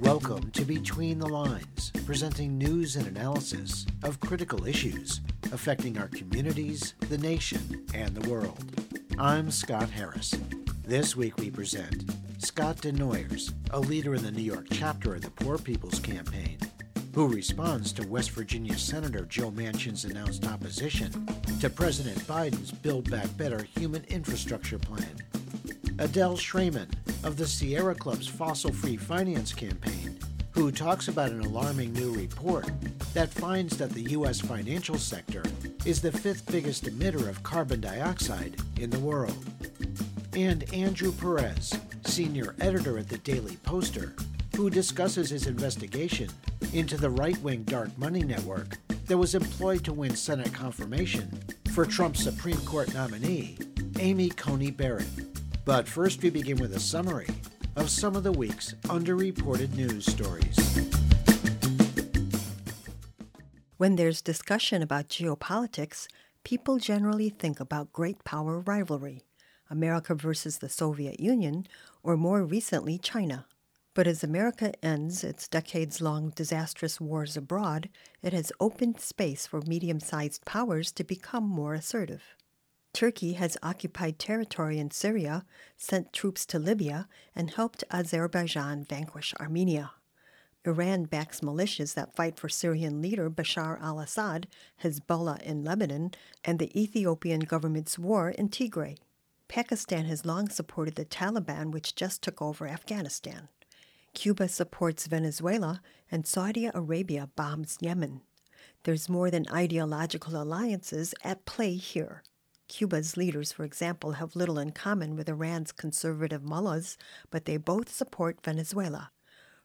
Welcome to Between the Lines, presenting news and analysis of critical issues affecting our communities, the nation, and the world. I'm Scott Harris. This week we present Scott Desnoyers, a leader in the New York chapter of the Poor People's Campaign, who responds to West Virginia Senator Joe Manchin's announced opposition to President Biden's Build Back Better human infrastructure plan. Adele Shraiman of the Sierra Club's Fossil Free Finance Campaign, who talks about an alarming new report that finds that the U.S. financial sector is the fifth biggest emitter of carbon dioxide in the world. And Andrew Perez, senior editor at the Daily Poster, who discusses his investigation into the right wing dark money network that was employed to win Senate confirmation for Trump's Supreme Court nominee, Amy Coney Barrett. But first, we begin with a summary of some of the week's underreported news stories. When there's discussion about geopolitics, people generally think about great power rivalry America versus the Soviet Union, or more recently, China. But as America ends its decades long disastrous wars abroad, it has opened space for medium sized powers to become more assertive. Turkey has occupied territory in Syria, sent troops to Libya, and helped Azerbaijan vanquish Armenia. Iran backs militias that fight for Syrian leader Bashar al Assad, Hezbollah in Lebanon, and the Ethiopian government's war in Tigray. Pakistan has long supported the Taliban, which just took over Afghanistan. Cuba supports Venezuela, and Saudi Arabia bombs Yemen. There's more than ideological alliances at play here. Cuba's leaders, for example, have little in common with Iran's conservative mullahs, but they both support Venezuela.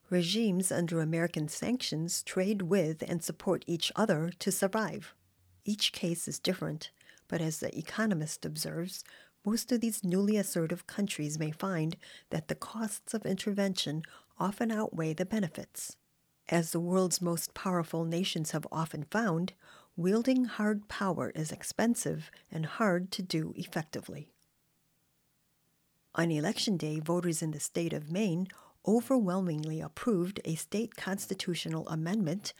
Regimes under American sanctions trade with and support each other to survive. Each case is different, but as The Economist observes, most of these newly assertive countries may find that the costs of intervention often outweigh the benefits. As the world's most powerful nations have often found, wielding hard power is expensive and hard to do effectively. On Election Day, voters in the state of Maine overwhelmingly approved a state constitutional amendment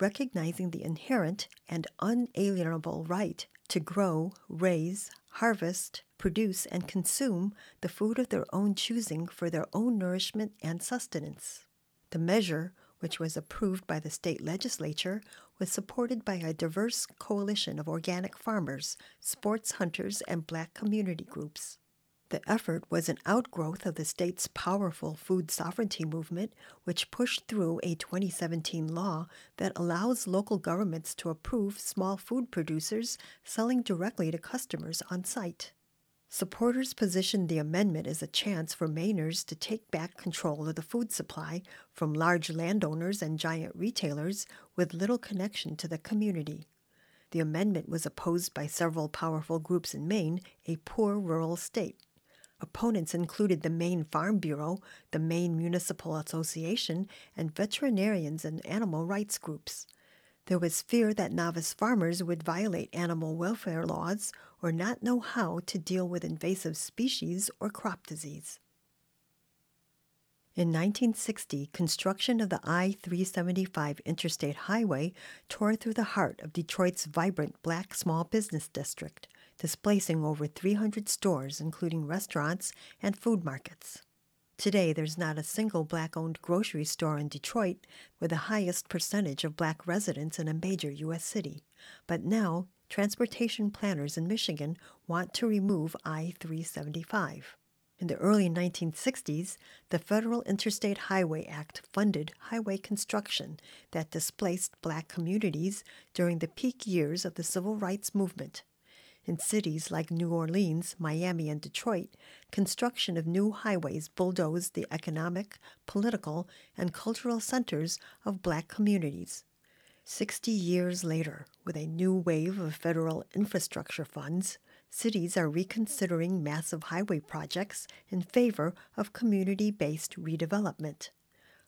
recognizing the inherent and unalienable right to grow, raise, harvest, produce, and consume the food of their own choosing for their own nourishment and sustenance. The measure which was approved by the state legislature, was supported by a diverse coalition of organic farmers, sports hunters, and black community groups. The effort was an outgrowth of the state's powerful food sovereignty movement, which pushed through a 2017 law that allows local governments to approve small food producers selling directly to customers on site. Supporters positioned the amendment as a chance for Mainers to take back control of the food supply from large landowners and giant retailers with little connection to the community. The amendment was opposed by several powerful groups in Maine, a poor rural state. Opponents included the Maine Farm Bureau, the Maine Municipal Association, and veterinarians and animal rights groups. There was fear that novice farmers would violate animal welfare laws or not know how to deal with invasive species or crop disease. In 1960, construction of the I 375 interstate highway tore through the heart of Detroit's vibrant black small business district, displacing over 300 stores, including restaurants and food markets. Today, there's not a single black owned grocery store in Detroit with the highest percentage of black residents in a major U.S. city. But now, transportation planners in Michigan want to remove I 375. In the early 1960s, the Federal Interstate Highway Act funded highway construction that displaced black communities during the peak years of the civil rights movement. In cities like New Orleans, Miami, and Detroit, construction of new highways bulldozed the economic, political, and cultural centers of black communities. Sixty years later, with a new wave of federal infrastructure funds, cities are reconsidering massive highway projects in favor of community based redevelopment.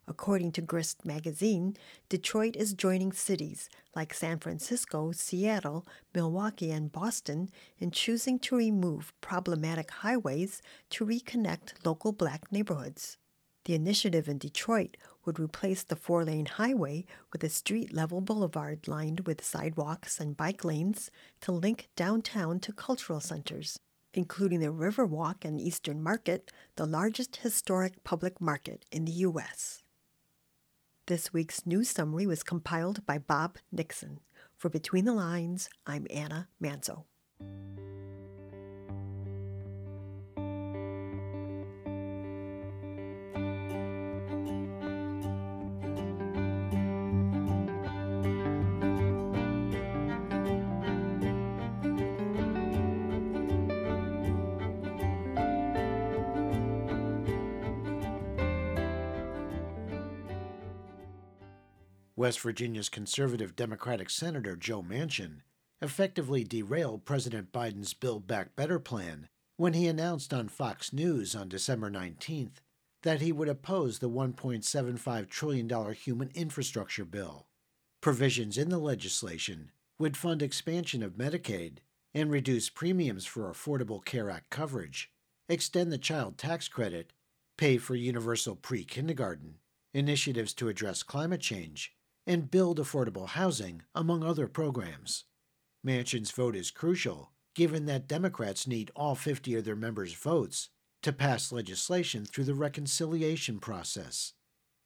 According to Grist magazine, Detroit is joining cities like San Francisco, Seattle, Milwaukee, and Boston in choosing to remove problematic highways to reconnect local black neighborhoods. The initiative in Detroit would replace the four lane highway with a street level boulevard lined with sidewalks and bike lanes to link downtown to cultural centers, including the Riverwalk and Eastern Market, the largest historic public market in the U.S. This week's news summary was compiled by Bob Nixon. For Between the Lines, I'm Anna Manzo. West Virginia's conservative Democratic Senator Joe Manchin effectively derailed President Biden's Build Back Better plan when he announced on Fox News on December 19th that he would oppose the $1.75 trillion human infrastructure bill. Provisions in the legislation would fund expansion of Medicaid and reduce premiums for Affordable Care Act coverage, extend the child tax credit, pay for universal pre kindergarten, initiatives to address climate change, and build affordable housing, among other programs. Manchin's vote is crucial, given that Democrats need all 50 of their members' votes to pass legislation through the reconciliation process.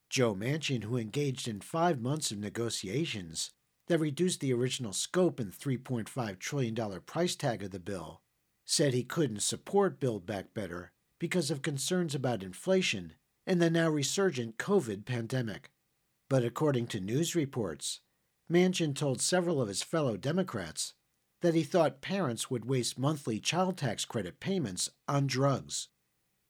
Joe Manchin, who engaged in five months of negotiations that reduced the original scope and $3.5 trillion price tag of the bill, said he couldn't support Build Back Better because of concerns about inflation and the now resurgent COVID pandemic. But according to news reports, Manchin told several of his fellow Democrats that he thought parents would waste monthly child tax credit payments on drugs.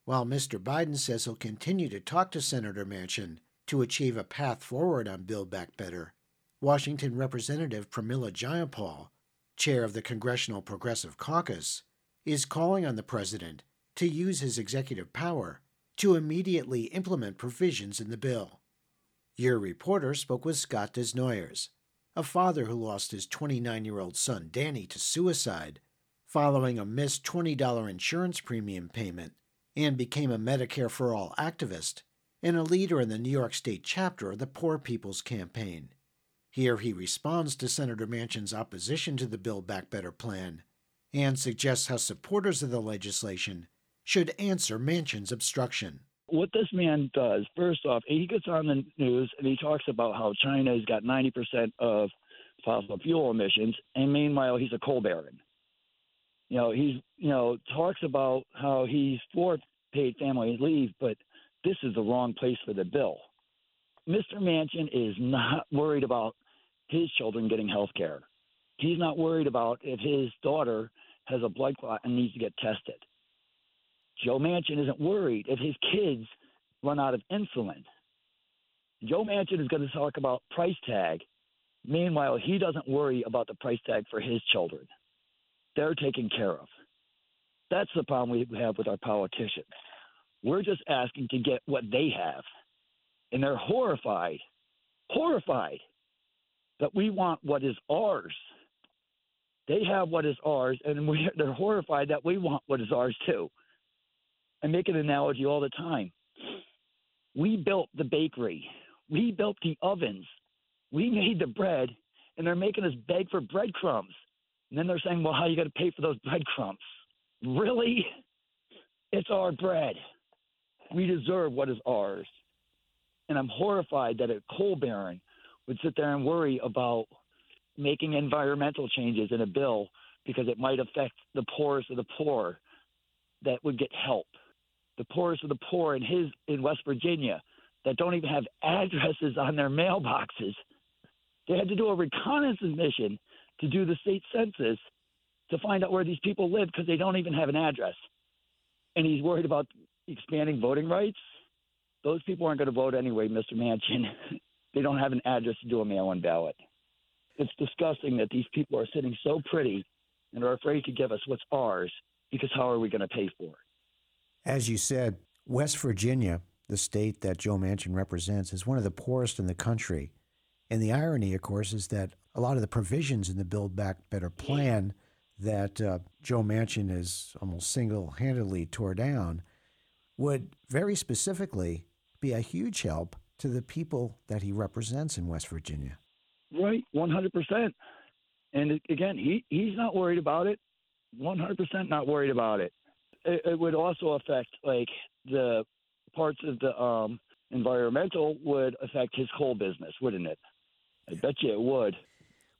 While Mr. Biden says he'll continue to talk to Senator Manchin to achieve a path forward on Build Back Better, Washington Representative Pramila Jayapal, chair of the Congressional Progressive Caucus, is calling on the president to use his executive power to immediately implement provisions in the bill. Your reporter spoke with Scott Desnoyers, a father who lost his 29 year old son Danny to suicide following a missed $20 insurance premium payment and became a Medicare for All activist and a leader in the New York State chapter of the Poor People's Campaign. Here he responds to Senator Manchin's opposition to the Build Back Better plan and suggests how supporters of the legislation should answer Manchin's obstruction what this man does, first off, he gets on the news and he talks about how China's got 90% of fossil fuel emissions, and meanwhile, he's a coal baron. You know, he's, you know, talks about how he's for paid family leave, but this is the wrong place for the bill. Mr. Manchin is not worried about his children getting health care. He's not worried about if his daughter has a blood clot and needs to get tested. Joe Manchin isn't worried if his kids run out of insulin. Joe Manchin is going to talk about price tag. Meanwhile, he doesn't worry about the price tag for his children. They're taken care of. That's the problem we have with our politicians. We're just asking to get what they have. And they're horrified, horrified that we want what is ours. They have what is ours, and we, they're horrified that we want what is ours too. I make an analogy all the time. We built the bakery, we built the ovens, we made the bread, and they're making us beg for breadcrumbs. And then they're saying, well, how you going to pay for those breadcrumbs? Really? It's our bread. We deserve what is ours. And I'm horrified that a coal baron would sit there and worry about making environmental changes in a bill because it might affect the poorest of the poor that would get help the poorest of the poor in his in West Virginia that don't even have addresses on their mailboxes. They had to do a reconnaissance mission to do the state census to find out where these people live because they don't even have an address. And he's worried about expanding voting rights. Those people aren't going to vote anyway, Mr. Manchin. they don't have an address to do a mail in ballot. It's disgusting that these people are sitting so pretty and are afraid to give us what's ours because how are we going to pay for it? As you said, West Virginia the state that Joe Manchin represents is one of the poorest in the country. And the irony, of course, is that a lot of the provisions in the Build Back Better plan that uh, Joe Manchin has almost single handedly tore down would very specifically be a huge help to the people that he represents in West Virginia. Right, 100%. And again, he, he's not worried about it. 100% not worried about it. It. It would also affect like the parts of the um, environmental would affect his coal business, wouldn't it? I bet you it would.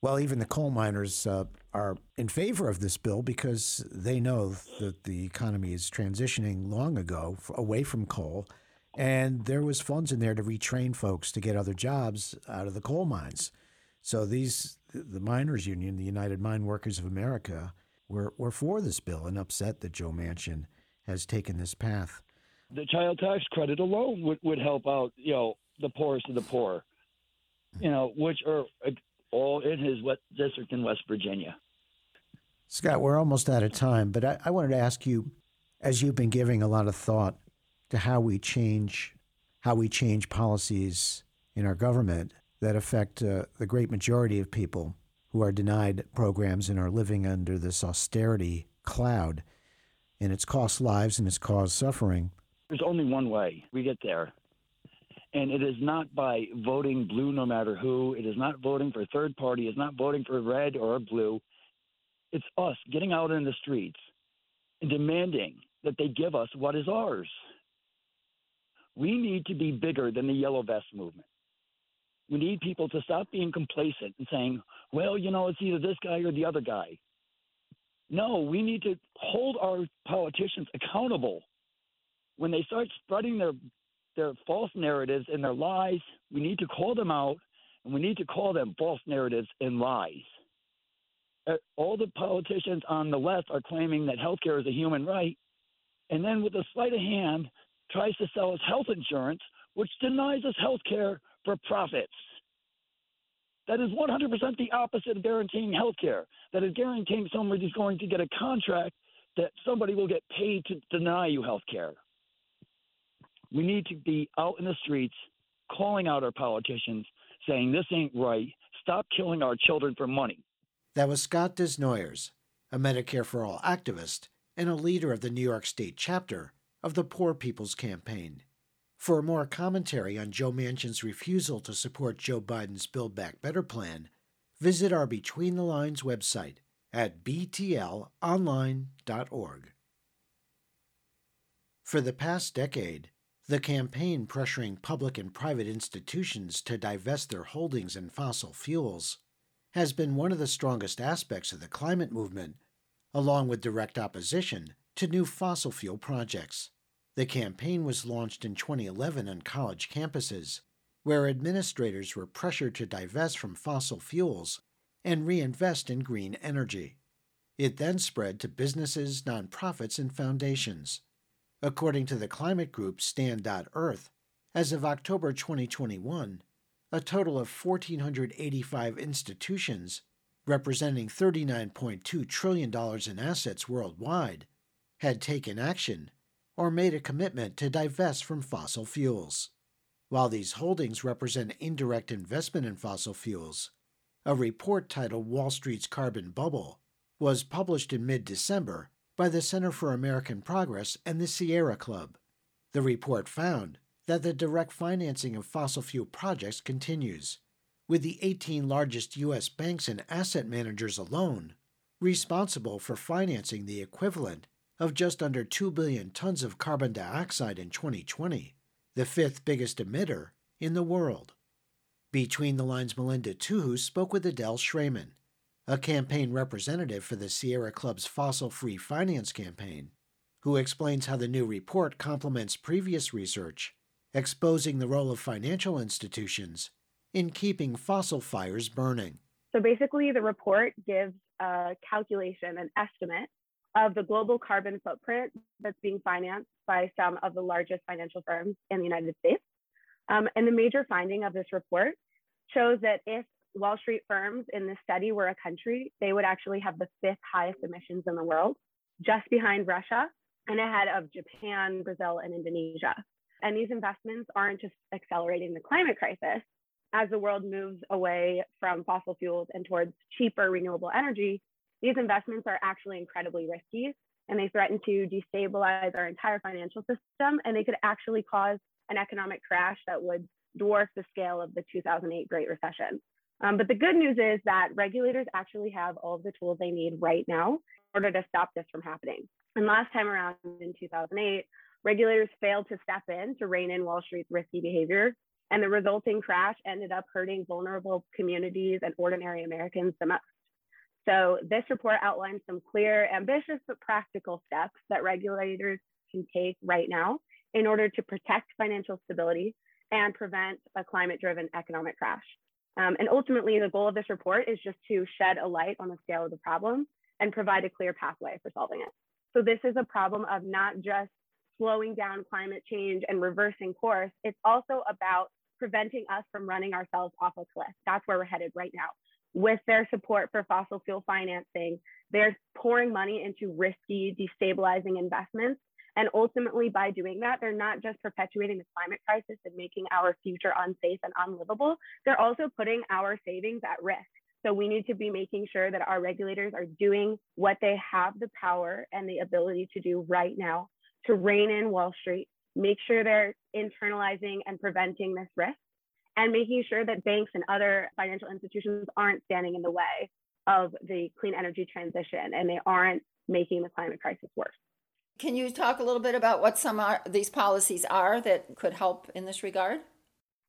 Well, even the coal miners uh, are in favor of this bill because they know that the economy is transitioning long ago away from coal, and there was funds in there to retrain folks to get other jobs out of the coal mines. So these the miners union, the United Mine Workers of America, were were for this bill and upset that Joe Manchin has taken this path. The child tax credit alone would, would help out, you know, the poorest of the poor, you know, which are all in his district in West Virginia. Scott, we're almost out of time, but I, I wanted to ask you, as you've been giving a lot of thought to how we change how we change policies in our government that affect uh, the great majority of people who are denied programs and are living under this austerity cloud. And it's cost lives and it's caused suffering. There's only one way we get there. And it is not by voting blue no matter who. It is not voting for third party. It's not voting for red or blue. It's us getting out in the streets and demanding that they give us what is ours. We need to be bigger than the yellow vest movement. We need people to stop being complacent and saying, well, you know, it's either this guy or the other guy. No, we need to hold our politicians accountable. When they start spreading their their false narratives and their lies, we need to call them out and we need to call them false narratives and lies. Uh, all the politicians on the left are claiming that healthcare is a human right, and then with a sleight of hand tries to sell us health insurance, which denies us health care for profits. That is 100% the opposite of guaranteeing health care. That is guaranteeing somebody's going to get a contract that somebody will get paid to deny you health care. We need to be out in the streets calling out our politicians, saying this ain't right. Stop killing our children for money. That was Scott Desnoyers, a Medicare for All activist and a leader of the New York State chapter of the Poor People's Campaign. For more commentary on Joe Manchin's refusal to support Joe Biden's Build Back Better plan, visit our Between the Lines website at btlonline.org. For the past decade, the campaign pressuring public and private institutions to divest their holdings in fossil fuels has been one of the strongest aspects of the climate movement, along with direct opposition to new fossil fuel projects. The campaign was launched in 2011 on college campuses, where administrators were pressured to divest from fossil fuels and reinvest in green energy. It then spread to businesses, nonprofits, and foundations. According to the climate group Stand.Earth, as of October 2021, a total of 1,485 institutions, representing $39.2 trillion in assets worldwide, had taken action or made a commitment to divest from fossil fuels. While these holdings represent indirect investment in fossil fuels, a report titled Wall Street's Carbon Bubble was published in mid December by the Center for American Progress and the Sierra Club. The report found that the direct financing of fossil fuel projects continues, with the 18 largest U.S. banks and asset managers alone responsible for financing the equivalent of just under 2 billion tons of carbon dioxide in 2020, the fifth biggest emitter in the world. Between the Lines Melinda Tuhus spoke with Adele Shraiman, a campaign representative for the Sierra Club's fossil free finance campaign, who explains how the new report complements previous research exposing the role of financial institutions in keeping fossil fires burning. So basically, the report gives a calculation, an estimate of the global carbon footprint that's being financed by some of the largest financial firms in the United States. Um, and the major finding of this report shows that if Wall Street firms in this study were a country, they would actually have the fifth highest emissions in the world, just behind Russia and ahead of Japan, Brazil, and Indonesia. And these investments aren't just accelerating the climate crisis. As the world moves away from fossil fuels and towards cheaper renewable energy, these investments are actually incredibly risky and they threaten to destabilize our entire financial system and they could actually cause an economic crash that would dwarf the scale of the 2008 Great Recession. Um, but the good news is that regulators actually have all of the tools they need right now in order to stop this from happening. And last time around in 2008, regulators failed to step in to rein in Wall Street's risky behavior. And the resulting crash ended up hurting vulnerable communities and ordinary Americans the most. So, this report outlines some clear, ambitious, but practical steps that regulators can take right now in order to protect financial stability and prevent a climate driven economic crash. Um, and ultimately, the goal of this report is just to shed a light on the scale of the problem and provide a clear pathway for solving it. So, this is a problem of not just slowing down climate change and reversing course, it's also about preventing us from running ourselves off a cliff. That's where we're headed right now. With their support for fossil fuel financing, they're pouring money into risky, destabilizing investments. And ultimately, by doing that, they're not just perpetuating the climate crisis and making our future unsafe and unlivable, they're also putting our savings at risk. So we need to be making sure that our regulators are doing what they have the power and the ability to do right now to rein in Wall Street, make sure they're internalizing and preventing this risk, and making sure that banks and other financial institutions aren't standing in the way of the clean energy transition and they aren't making the climate crisis worse. Can you talk a little bit about what some of these policies are that could help in this regard?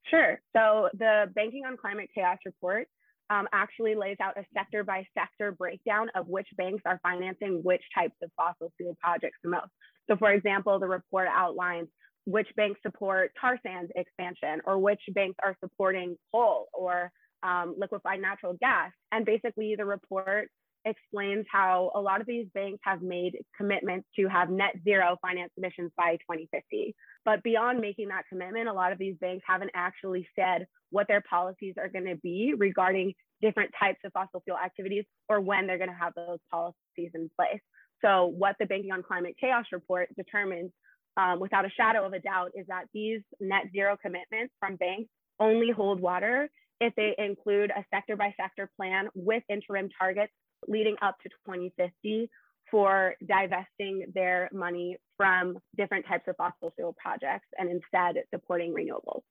Sure. So the Banking on Climate Chaos report um, actually lays out a sector by sector breakdown of which banks are financing which types of fossil fuel projects the most. So, for example, the report outlines which banks support tar sands expansion or which banks are supporting coal or um, liquefied natural gas. And basically, the report explains how a lot of these banks have made commitments to have net zero finance emissions by 2050. But beyond making that commitment, a lot of these banks haven't actually said what their policies are going to be regarding different types of fossil fuel activities or when they're going to have those policies in place. So, what the Banking on Climate Chaos report determines um, without a shadow of a doubt is that these net zero commitments from banks only hold water if they include a sector by sector plan with interim targets leading up to 2050 for divesting their money from different types of fossil fuel projects and instead supporting renewables.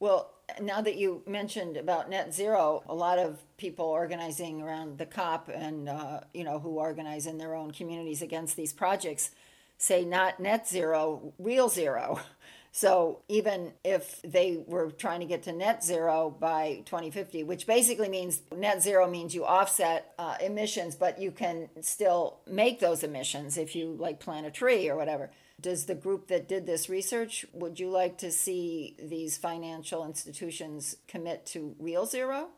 Well, now that you mentioned about net zero, a lot of people organizing around the COP and uh, you know who organize in their own communities against these projects say not net zero, real zero. So even if they were trying to get to net zero by 2050, which basically means net zero means you offset uh, emissions, but you can still make those emissions if you like plant a tree or whatever. Does the group that did this research, would you like to see these financial institutions commit to real zero?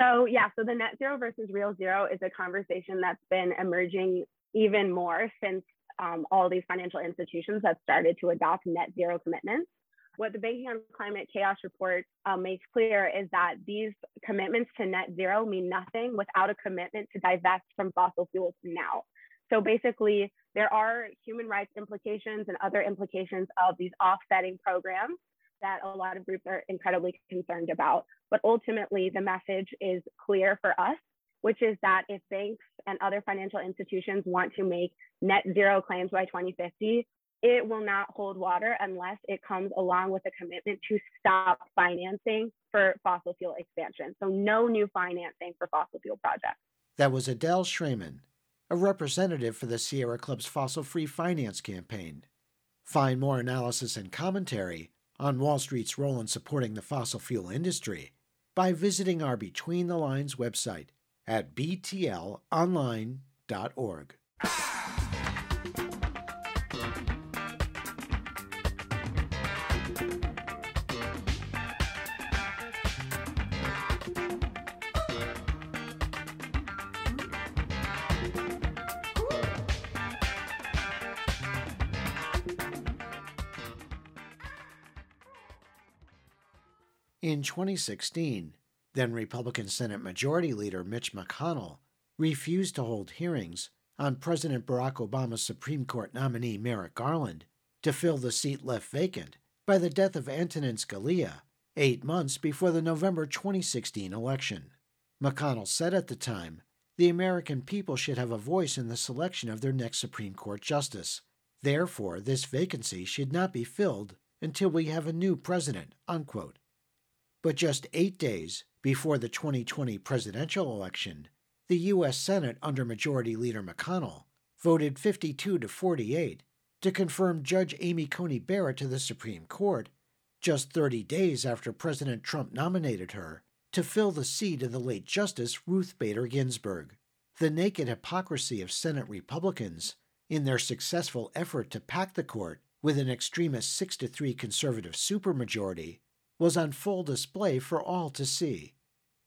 So, yeah, so the net zero versus real zero is a conversation that's been emerging even more since um, all these financial institutions have started to adopt net zero commitments. What the Banking on Climate Chaos report um, makes clear is that these commitments to net zero mean nothing without a commitment to divest from fossil fuels now. So basically, there are human rights implications and other implications of these offsetting programs that a lot of groups are incredibly concerned about. But ultimately, the message is clear for us which is that if banks and other financial institutions want to make net zero claims by 2050, it will not hold water unless it comes along with a commitment to stop financing for fossil fuel expansion. So, no new financing for fossil fuel projects. That was Adele Shraiman, a representative for the Sierra Club's fossil free finance campaign. Find more analysis and commentary on Wall Street's role in supporting the fossil fuel industry by visiting our Between the Lines website at btlonline.org. In 2016, then Republican Senate Majority Leader Mitch McConnell refused to hold hearings on President Barack Obama's Supreme Court nominee Merrick Garland to fill the seat left vacant by the death of Antonin Scalia, eight months before the November 2016 election. McConnell said at the time, the American people should have a voice in the selection of their next Supreme Court justice. Therefore, this vacancy should not be filled until we have a new president. Unquote. But just eight days before the 2020 presidential election, the U.S. Senate under Majority Leader McConnell voted 52 to 48 to confirm Judge Amy Coney Barrett to the Supreme Court, just 30 days after President Trump nominated her to fill the seat of the late Justice Ruth Bader Ginsburg. The naked hypocrisy of Senate Republicans in their successful effort to pack the court with an extremist 6 to 3 conservative supermajority was on full display for all to see.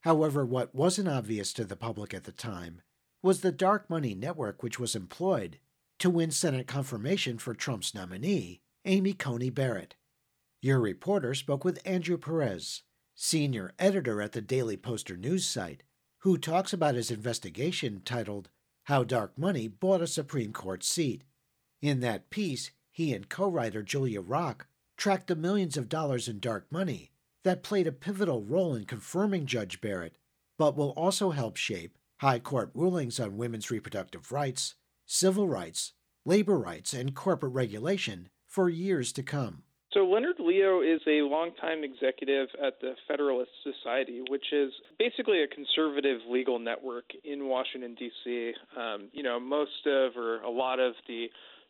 However, what wasn't obvious to the public at the time was the dark money network which was employed to win Senate confirmation for Trump's nominee, Amy Coney Barrett. Your reporter spoke with Andrew Perez, senior editor at the Daily Poster news site, who talks about his investigation titled How Dark Money Bought a Supreme Court Seat. In that piece, he and co writer Julia Rock tracked the millions of dollars in dark money that played a pivotal role in confirming Judge Barrett, but will also help shape High Court rulings on women's reproductive rights, civil rights, labor rights, and corporate regulation for years to come. So, Leonard Leo is a longtime executive at the Federalist Society, which is basically a conservative legal network in Washington, D.C. Um, you know, most of or a lot of the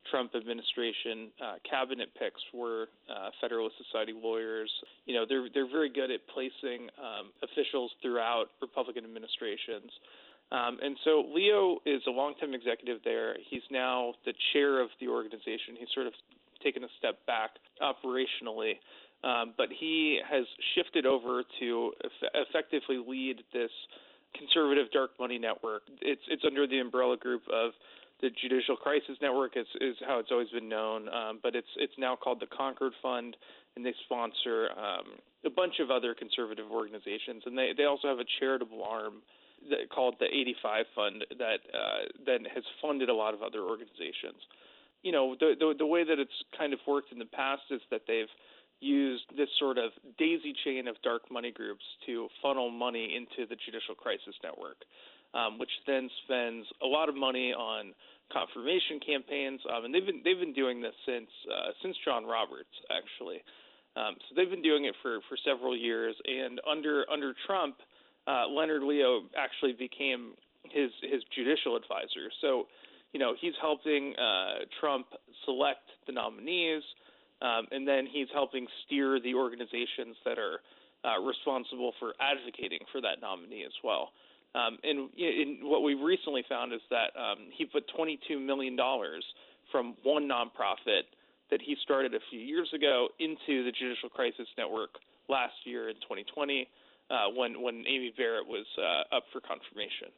Trump administration uh, cabinet picks were uh, Federalist Society lawyers. You know, they're they're very good at placing um, officials throughout Republican administrations. Um, and so Leo is a longtime executive there. He's now the chair of the organization. He's sort of taken a step back operationally, um, but he has shifted over to eff- effectively lead this conservative dark money network. It's it's under the umbrella group of the Judicial Crisis Network is, is how it's always been known, um, but it's it's now called the Concord Fund, and they sponsor um, a bunch of other conservative organizations, and they they also have a charitable arm that, called the 85 Fund that uh, has funded a lot of other organizations. You know, the, the the way that it's kind of worked in the past is that they've used this sort of daisy chain of dark money groups to funnel money into the Judicial Crisis Network, um, which then spends a lot of money on confirmation campaigns, um, and they've been they've been doing this since uh, since John Roberts actually. Um, so they've been doing it for for several years, and under under Trump, uh, Leonard Leo actually became his his judicial advisor. So, you know, he's helping uh, Trump select the nominees, um, and then he's helping steer the organizations that are uh, responsible for advocating for that nominee as well. Um, and in, what we recently found is that um, he put $22 million from one nonprofit that he started a few years ago into the Judicial Crisis Network last year in 2020 uh, when, when Amy Barrett was uh, up for confirmation.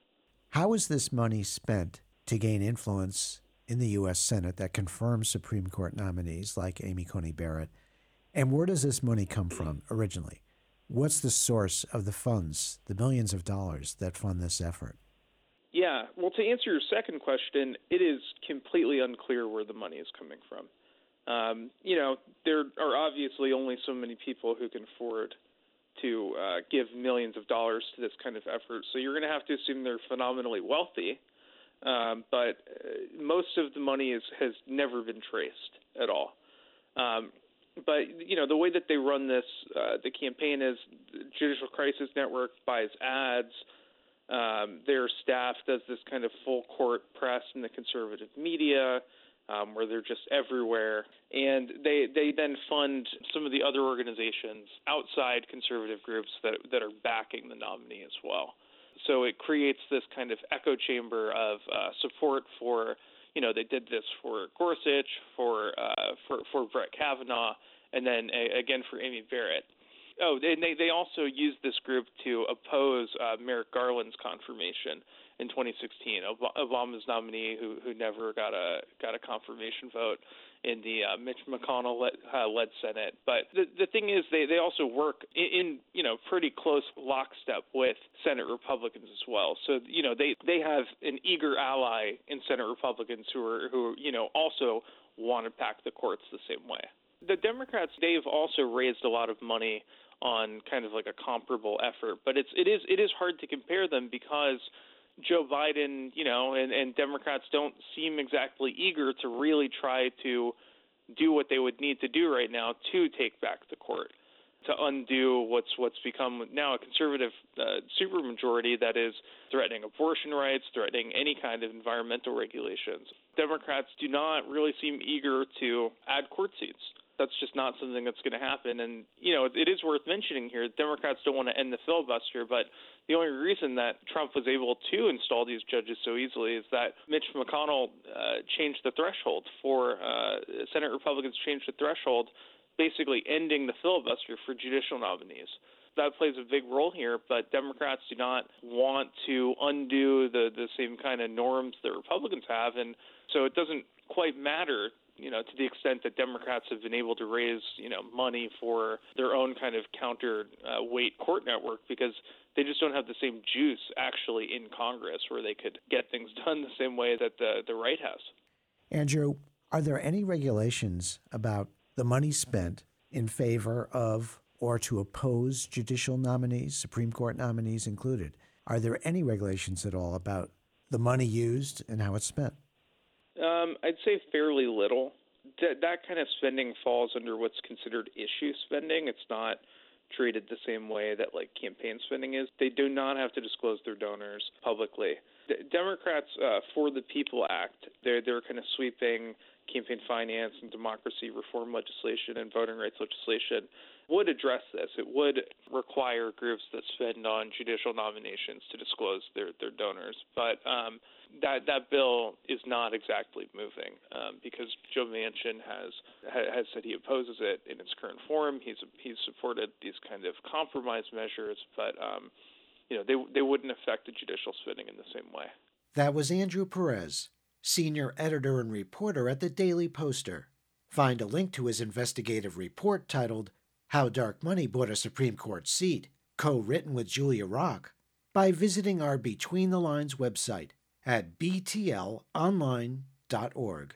How is this money spent to gain influence in the U.S. Senate that confirms Supreme Court nominees like Amy Coney Barrett? And where does this money come from originally? What's the source of the funds, the millions of dollars that fund this effort? Yeah, well, to answer your second question, it is completely unclear where the money is coming from. Um, you know, there are obviously only so many people who can afford to uh, give millions of dollars to this kind of effort, so you're going to have to assume they're phenomenally wealthy. Um, but uh, most of the money is, has never been traced at all. Um, but you know the way that they run this, uh, the campaign is Judicial Crisis Network buys ads. Um, their staff does this kind of full court press in the conservative media, um, where they're just everywhere, and they they then fund some of the other organizations outside conservative groups that that are backing the nominee as well. So it creates this kind of echo chamber of uh, support for you know, they did this for Gorsuch, for uh, for for Brett Kavanaugh, and then a, again for Amy Barrett. Oh, and they they also used this group to oppose uh, Merrick Garland's confirmation in 2016, Obama's nominee who who never got a got a confirmation vote in the uh, Mitch McConnell led, uh, led Senate. But the the thing is, they they also work in, in you know pretty close lockstep with Senate Republicans as well. So you know they they have an eager ally in Senate Republicans who are who you know also want to pack the courts the same way. The Democrats, they've also raised a lot of money on kind of like a comparable effort, but it's it is it is hard to compare them because Joe Biden, you know, and, and Democrats don't seem exactly eager to really try to do what they would need to do right now to take back the court to undo what's what's become now a conservative uh, supermajority that is threatening abortion rights, threatening any kind of environmental regulations. Democrats do not really seem eager to add court seats. That's just not something that's going to happen. And you know, it is worth mentioning here. Democrats don't want to end the filibuster, but the only reason that Trump was able to install these judges so easily is that Mitch McConnell uh, changed the threshold for uh, Senate Republicans changed the threshold basically ending the filibuster for judicial nominees. That plays a big role here, but Democrats do not want to undo the, the same kind of norms that Republicans have, and so it doesn't quite matter you know, to the extent that Democrats have been able to raise, you know, money for their own kind of counter uh, court network because they just don't have the same juice actually in Congress where they could get things done the same way that the the right has. Andrew, are there any regulations about the money spent in favor of or to oppose judicial nominees, Supreme Court nominees included. Are there any regulations at all about the money used and how it's spent? Um, I'd say fairly little. That, that kind of spending falls under what's considered issue spending. It's not treated the same way that like campaign spending is. They do not have to disclose their donors publicly. The Democrats uh, for the People Act, they're they're kind of sweeping campaign finance and democracy reform legislation and voting rights legislation would address this. It would require groups that spend on judicial nominations to disclose their, their donors. But um, that that bill is not exactly moving um, because Joe Manchin has has said he opposes it in its current form. He's he's supported these kind of compromise measures, but um, you know they they wouldn't affect the judicial spending in the same way. That was Andrew Perez, senior editor and reporter at the Daily Poster. Find a link to his investigative report titled How Dark Money Bought a Supreme Court Seat, co written with Julia Rock, by visiting our Between the Lines website at btlonline.org.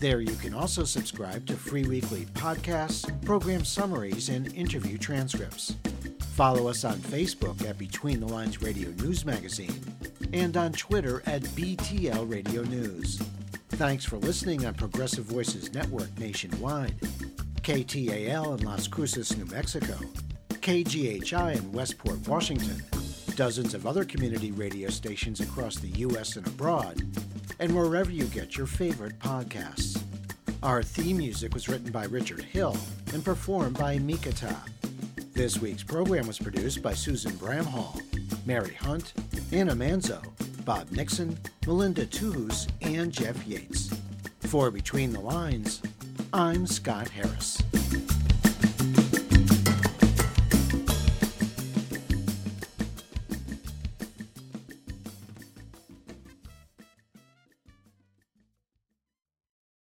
There you can also subscribe to free weekly podcasts, program summaries, and interview transcripts. Follow us on Facebook at Between the Lines Radio News Magazine and on Twitter at BTL Radio News. Thanks for listening on Progressive Voices Network nationwide, KTAL in Las Cruces, New Mexico, KGHI in Westport, Washington, dozens of other community radio stations across the U.S. and abroad, and wherever you get your favorite podcasts. Our theme music was written by Richard Hill and performed by Mikata. This week's program was produced by Susan Bramhall, Mary Hunt, Anna Manzo, Bob Nixon, Melinda Tuhus, and Jeff Yates. For Between the Lines, I'm Scott Harris.